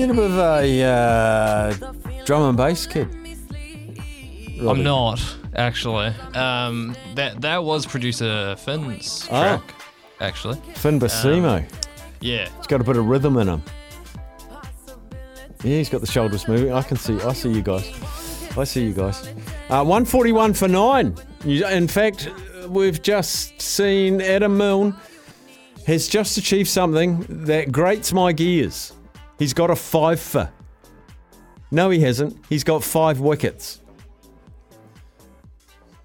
You're a bit of a uh, drum and bass kid. Robbie. I'm not actually. Um, that that was producer Finn's Oh. track, actually. Finn Basimo. Yeah. He's got a bit of rhythm in him. Yeah, he's got the shoulders moving. I can see. I see you guys. I see you guys. Uh, 141 for nine. In fact, we've just seen Adam Milne has just achieved something that grates my gears. He's got a five for. No, he hasn't. He's got five wickets.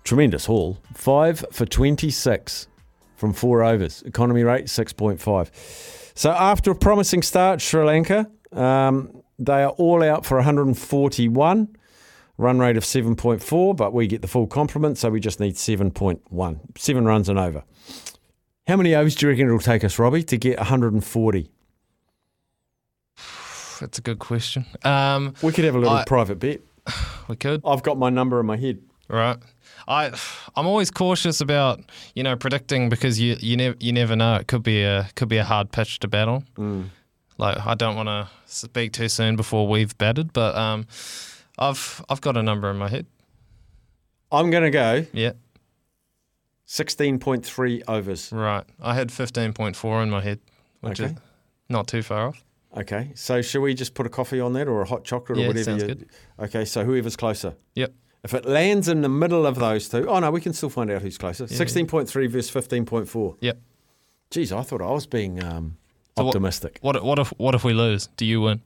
Tremendous haul. Five for 26 from four overs. Economy rate 6.5. So after a promising start, Sri Lanka, um, they are all out for 141. Run rate of 7.4, but we get the full complement, so we just need 7.1. Seven runs and over. How many overs do you reckon it'll take us, Robbie, to get 140? That's a good question. Um, We could have a little I- private bet. we could. I've got my number in my head. Right. I I'm always cautious about you know predicting because you you never you never know it could be a could be a hard pitch to battle. Like I don't want to speak too soon before we've batted, but um, I've I've got a number in my head. I'm going to go Yeah. 16.3 overs. Right. I had 15.4 in my head, which Okay. is not too far off. Okay, so should we just put a coffee on that or a hot chocolate or Yeah, whatever? sounds you- good. Okay, so whoever's closer. Yep. If it lands in the middle of those two, oh no, we can still find out who's closer. 16.3 versus 15.4. Yep. Geez, I thought I was being um, So optimistic. What what if what if we lose? Do you win?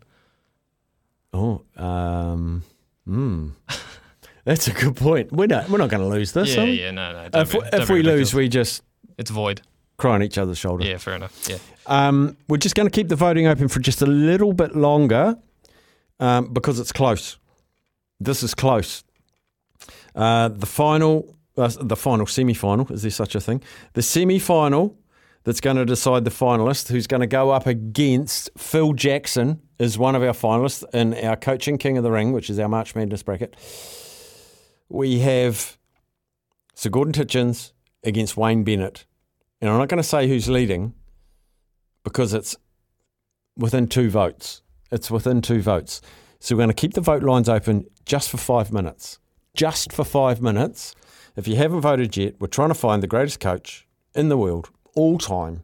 Oh, um, hmm. That's a good point. We're not, we're not going to lose this. yeah, yeah, no, no. don't If, be- if we lose, we just it's void. Cry on each other's shoulder. Yeah, fair enough. Yeah. Um, we're just going to keep the voting open for just a little bit longer um, because it's close. This is close. Uh, the final, uh, the final semi-final. Is there such a thing? The semi-final that's going to decide the finalist, who's going to go up against Phil Jackson, is one of our finalists in our coaching King of the Ring, which is our March Madness bracket. We have Sir Gordon Tietjens against Wayne Bennett. And I'm not going to say who's leading because it's within two votes. It's within two votes. So we're going to keep the vote lines open just for five minutes. Just for five minutes. If you haven't voted yet, we're trying to find the greatest coach in the world, all time.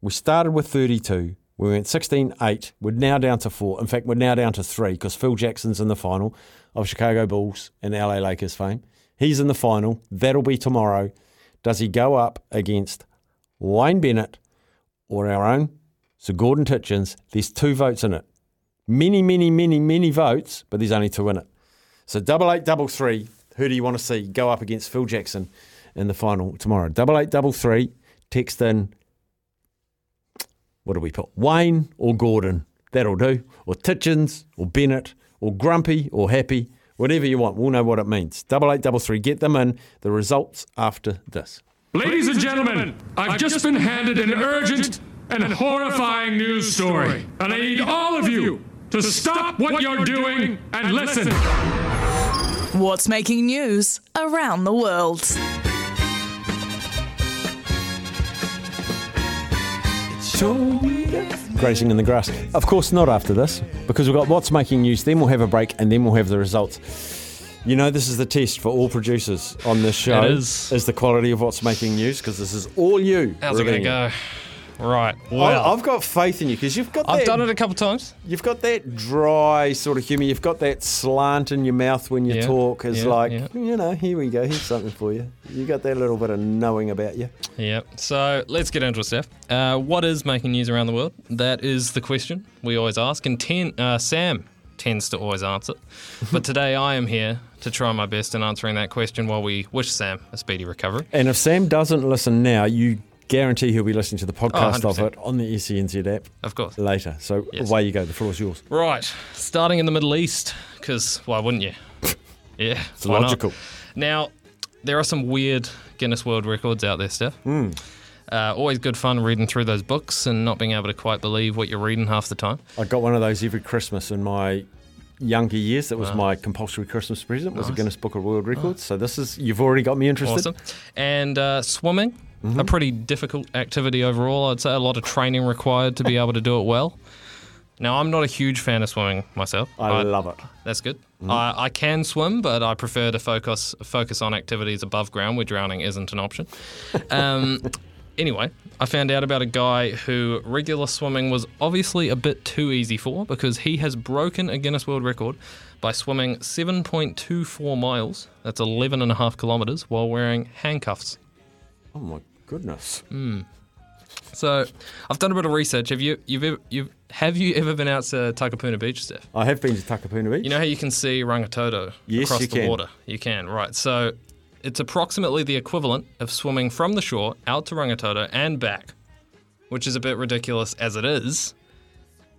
We started with 32. We went 16 8. We're now down to four. In fact, we're now down to three because Phil Jackson's in the final of Chicago Bulls and LA Lakers fame. He's in the final. That'll be tomorrow. Does he go up against Wayne Bennett or our own Sir Gordon Tietjens? There's two votes in it. Many, many, many, many votes, but there's only two in it. So double eight, double three. Who do you want to see go up against Phil Jackson in the final tomorrow? Double eight, double three. Text in. What do we put? Wayne or Gordon? That'll do. Or Tietjens or Bennett or Grumpy or Happy. Whatever you want. We'll know what it means. Double eight, double three. Get them in. The results after this. Ladies and gentlemen, I've just been handed an urgent and horrifying news story. And I need all of you to stop what you're doing and listen. What's making news around the world? Grazing in the grass. Of course, not after this, because we've got what's making news. Then we'll have a break, and then we'll have the results. You know, this is the test for all producers on this show. It is. is. the quality of what's making news because this is all you. How's it going to go? Right. I- Well, I've got faith in you because you've got I've that, done it a couple times. You've got that dry sort of humour. You've got that slant in your mouth when you Yeah, talk. It's yeah, like, yeah. you know, here we go. Here's something for you. You got that little bit of knowing about you. Yep. So let's get into it, Steph. Uh, what is making news around the world? That is the question we always ask, and ten, uh, Sam tends to always answer. But today I am here to try my best in answering that question while we wish Sam a speedy recovery. And if Sam doesn't listen now, you guarantee he'll be listening to the oh, podcast of it on the SENZ app Of course. later. So Yes. away you go. The floor is yours. Right. Starting in the Middle East, because why wouldn't you? Yeah. It's why not? logical. Now, there are some weird Guinness World Records out there, Steph. Hmm. Uh, always good fun reading through those books and not being able to quite believe what you're reading half the time. I got one of those every Christmas in my younger years. That was my compulsory Christmas present. Was a Guinness Book of World Records. So this is you've already got me interested. Awesome. And uh, swimming, a Mm-hmm. pretty difficult activity overall. I'd say a lot of training required to be able to do it well. Now, I'm not a huge fan of swimming myself. I love it. That's good. Mm-hmm. I, I can swim, but I prefer to focus focus on activities above ground where drowning isn't an option. Um, anyway, I found out about a guy who regular swimming was obviously a bit too easy for because he has broken a Guinness World Record by swimming 7.24 miles, that's 11 and a half kilometres, while wearing handcuffs. Oh my goodness. Hmm. So, I've done a bit of research. Have you you've ever, you've have you ever been out to Takapuna Beach, Steph? I have been to Takapuna Beach. You know how you can see Rangitoto Yes, across the can. water? You can, right. So it's approximately the equivalent of swimming from the shore out to Rangitoto and back, which is a bit ridiculous as it is.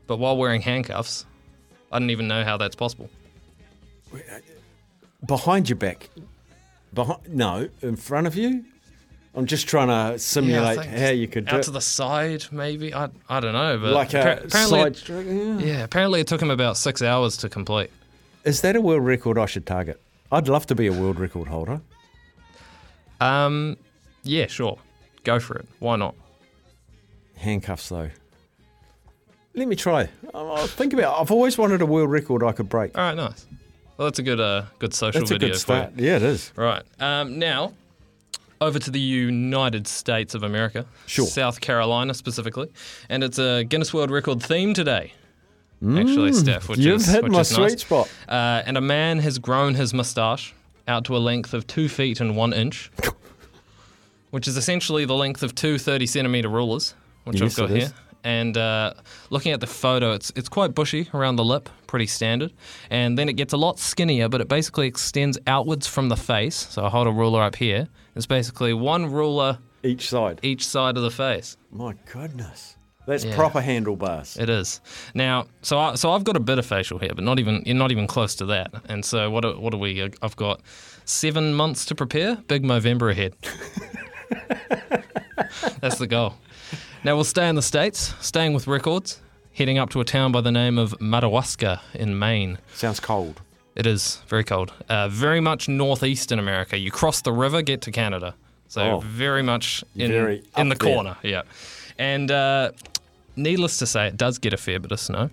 But while wearing handcuffs, I didn't even know how that's possible. behind your back. Behind no, in front of you. I'm just trying to simulate think how you could do Out it. to the side, maybe? I, I don't know. But like a apparently, side it- Yeah. yeah, apparently it took him about six hours to complete. Is that a world record I should target? I'd love to be a world record holder. Um, yeah, sure. Go for it. Why not? Handcuffs though. Let me try. I'll I'll think about. It. I've always wanted a world record I could break. All right, nice. Well, that's a good, uh, good social That's a video good for you. start. Yeah, it is. Right. Um, now, over to the United States of America. Sure. South Carolina specifically. And it's a Guinness World Record theme today. Actually, Steph, which Mm, You've is hit which my is sweet nice. spot. Uh, and a man has grown his moustache out to a length of two feet and one inch, which is essentially the length of two 30 centimeter rulers, which Yes, I've got it here. And uh, looking at the photo, it's it's quite bushy around the lip, pretty standard. And then it gets a lot skinnier, but it basically extends outwards from the face. So I hold a ruler up here. It's basically one ruler Each side. each side of the face. My goodness. That's Yeah. proper handlebars. It is now. So I, so I've got a bit of facial hair, but not even not even close to that. And so what? do- What do we? I've got seven months to prepare. Big Movember ahead. That's the goal. Now we'll stay in the states, staying with records, heading up to a town by the name of Madawaska in Maine. Sounds cold. It is very cold. Uh, very much northeast in America. You cross the river, get to Canada. So Oh. very much in, Very in the there. corner. Yeah. And uh, needless to say, it does get a fair bit of snow.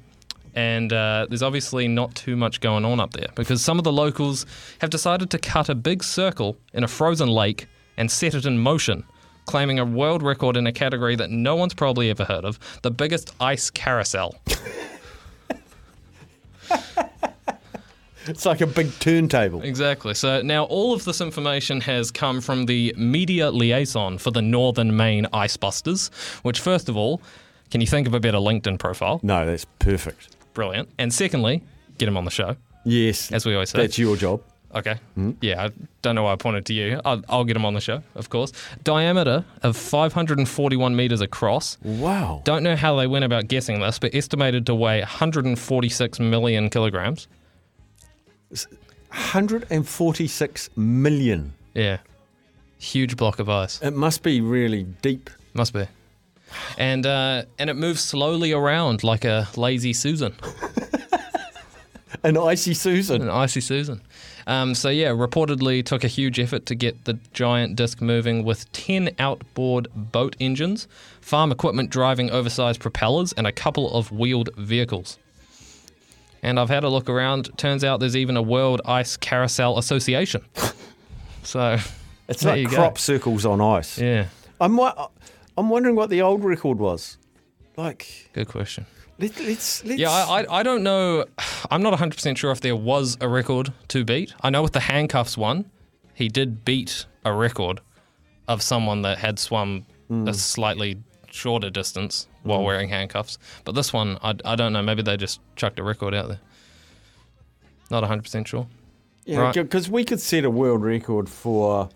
And uh, there's obviously not too much going on up there because some of the locals have decided to cut a big circle in a frozen lake and set it in motion, claiming a world record in a category that no one's probably ever heard of the biggest ice carousel. It's like a big turntable. Exactly. So now all of this information has come from the media liaison for the Northern Maine Icebusters, which, first of all, can you think of a better LinkedIn profile? No, that's perfect. Brilliant. And secondly, get him on the show, Yes. as we always say. That's your job. Okay. Hmm? Yeah, I don't know why I pointed to you. I'll, I'll get him on the show, of course. Diameter of 541 meters across. Wow. Don't know how they went about guessing this, but estimated to weigh 146 million kilograms. 146 million. Yeah. Huge block of ice. It must be really deep. Must be. And uh, and it moves slowly around like a lazy Susan, An icy Susan. an icy Susan. Um, so yeah, reportedly took a huge effort to get the giant disc moving with ten outboard boat engines, farm equipment driving oversized propellers, and a couple of wheeled vehicles. And I've had a look around. Turns out there's even a World Ice Carousel Association. so, It's like you go. crop circles on ice. yeah, I'm wa- I'm wondering what the old record was. Like, good question. let, let's let's. Yeah, I, I, I don't know. I'm not 100% sure if there was a record to beat. I know with the handcuffs one, he did beat a record of someone that had swum a hmm. slightly shorter distance while hmm. wearing handcuffs. But this one, I, I don't know. Maybe they just chucked a record out there. Not 100% sure. yeah, right. because we could set a world record for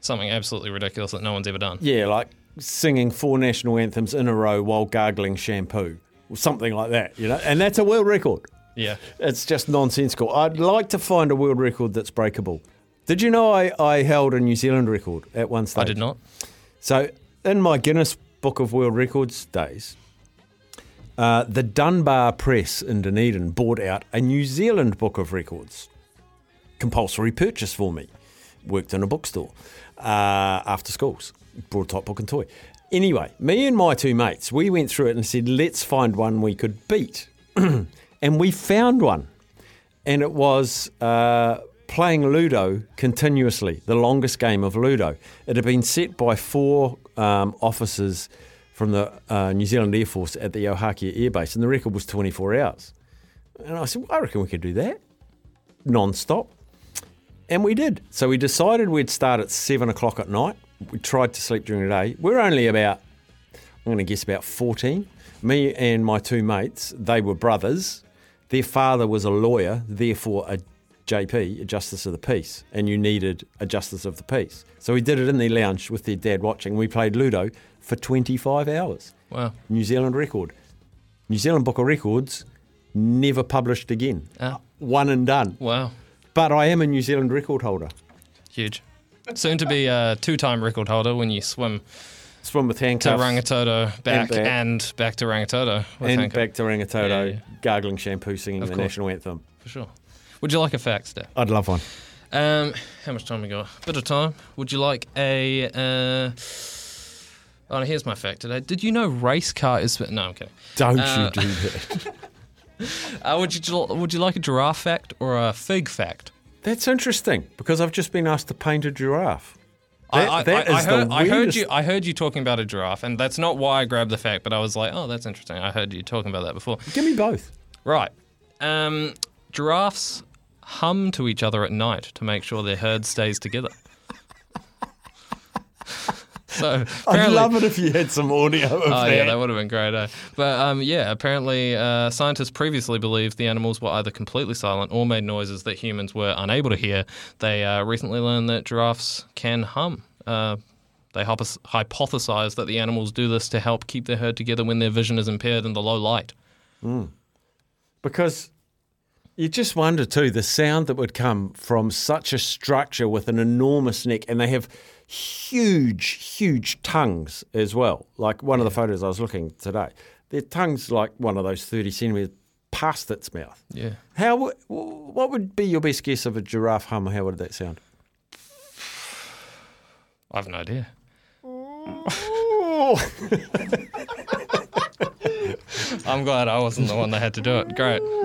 Something absolutely ridiculous that no one's ever done. yeah, like singing four national anthems in a row while gargling shampoo, or something like that. You know, and that's a world record. Yeah. It's just nonsensical. I'd like to find a world record that's breakable. Did you know I, I held a New Zealand record at one stage? I did not. So, in my Guinness Book of World Records days, uh, the Dunbar Press in Dunedin bought out a New Zealand Book of Records. Compulsory purchase for me. Worked in a bookstore uh, after schools. A top book and toy. Anyway, me and my two mates, we went through it and said, let's find one we could beat. and we found one. And it was uh, playing Ludo continuously, the longest game of Ludo. It had been set by four um, officers from the uh, New Zealand Air Force at the Ohakea Air Base, and the record was 24 hours. And I said, well, I reckon we could do that non stop. And we did. So we decided we'd start at seven o'clock at night. We tried to sleep during the day. We're only about, I'm going to guess about 14. Me and my two mates, they were brothers. Their father was a lawyer, therefore a JP, a Justice of the Peace, and you needed a Justice of the Peace. So we did it in their lounge with their dad watching. We played Ludo for 25 hours. Wow. New Zealand record. New Zealand Book of Records, never published again. Ah. One and done. Wow. But I am a New Zealand record holder. Huge. Soon to be a two time record holder when you swim Swim with handcuffs. to. Rangitoto back back. and back, to Rangitoto. and handcuffs. back to Rangitoto, Yeah, yeah. gargling shampoo, singing Of the course. national anthem. For sure. Would you like a fact, Steph? I'd love one. Um, how much time we got? Bit of time. Would you like a? Uh, oh, here's my fact today. Did you know race car is? No, I'm kidding. Don't Uh, you do that. Uh, would you Would you like a giraffe fact or a fig fact? That's interesting because I've just been asked to paint a giraffe. I, That- I, that I, I the heard, I heard you. I heard you talking about a giraffe, and that's not why I grabbed the fact. But I was like, oh, that's interesting. I heard you talking about that before. Give me both. Right. Um, giraffes hum to each other at night to make sure their herd stays together. So I'd love it if you had some audio of Oh that. yeah, that would have been great. Eh? But um, yeah, apparently uh, scientists previously believed the animals were either completely silent or made noises that humans were unable to hear. They uh, recently learned that giraffes can hum. Uh, they hypo- hypothesized that the animals do this to help keep their herd together when their vision is impaired in the low light. Because you just wonder too the sound that would come from such a structure with an enormous neck, and they have huge, huge tongues as well. Like one of the photos I was looking today, their tongue's like one of those thirty centimeters past its mouth. Yeah. How? w- What would be your best guess of a giraffe hum? How would that sound? I have no idea. I'm glad I wasn't the one that had to do it. Great.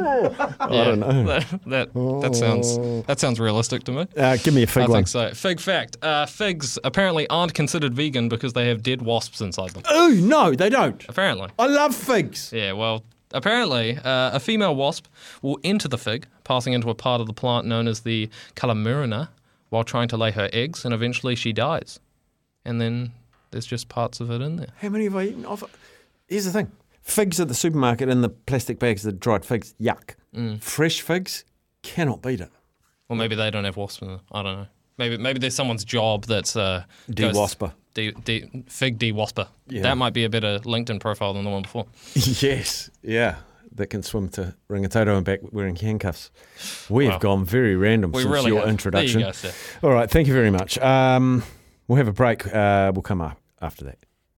I don't know. That, that, that sounds that sounds realistic to me. Uh, give me a fig I one. think so. Fig fact: uh, figs apparently aren't considered vegan because they have dead wasps inside them. Oh no, they don't. Apparently, I love figs. yeah. Well, apparently, uh, a female wasp will enter the fig, passing into a part of the plant known as the calamurina, while trying to lay her eggs, and eventually she dies. And then there's just parts of it in there. How many have I eaten? I've, here's the thing: figs at the supermarket in the plastic bags, the dried figs, yuck. Mm. Fresh figs, cannot beat it. Or maybe they don't have wasps in them. I don't know. Maybe maybe there's someone's job that's uh, goes- De-wasper. De, de, fig de-wasper. Yeah. That might be a better LinkedIn profile than the one before. yes, yeah. That can swim to Rangitoto and back wearing handcuffs. We have Wow. gone very random We since really your have. introduction. You go. All right, thank you very much. Um, we'll have a break. Uh, we'll come up after that.